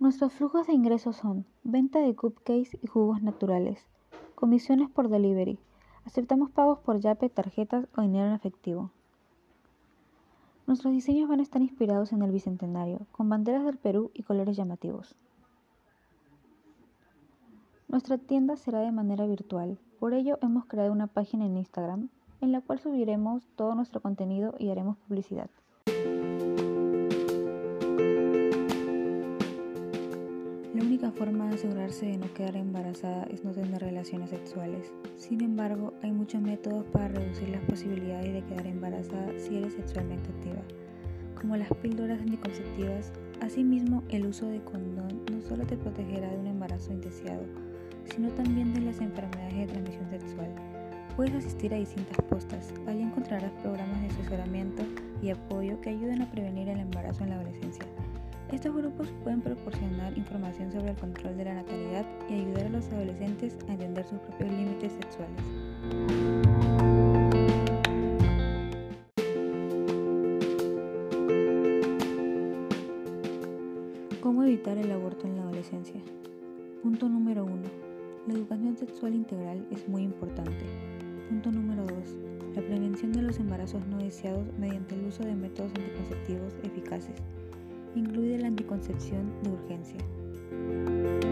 Nuestros flujos de ingresos son venta de cupcakes y jugos naturales, comisiones por delivery, aceptamos pagos por Yape, tarjetas o dinero en efectivo. Nuestros diseños van a estar inspirados en el Bicentenario, con banderas del Perú y colores llamativos. Nuestra tienda será de manera virtual, por ello hemos creado una página en Instagram en la cual subiremos todo nuestro contenido y haremos publicidad. La única forma de asegurarse de no quedar embarazada es no tener relaciones sexuales. Sin embargo, hay muchos métodos para reducir las posibilidades de quedar embarazada si eres sexualmente activa, como las píldoras anticonceptivas. Asimismo, el uso de condón no solo te protegerá de un embarazo indeseado, sino también de las enfermedades de transmisión sexual. Puedes asistir a distintas postas, allí encontrarás programas de asesoramiento y apoyo que ayuden a prevenir el embarazo en la adolescencia. Estos grupos pueden proporcionar información sobre el control de la natalidad y ayudar a los adolescentes a entender sus propios límites sexuales. ¿Cómo evitar el aborto en la adolescencia? Punto número 1. La educación sexual integral es muy importante. Punto número 2. La prevención de los embarazos no deseados mediante el uso de métodos anticonceptivos eficaces, incluida la anticoncepción de urgencia.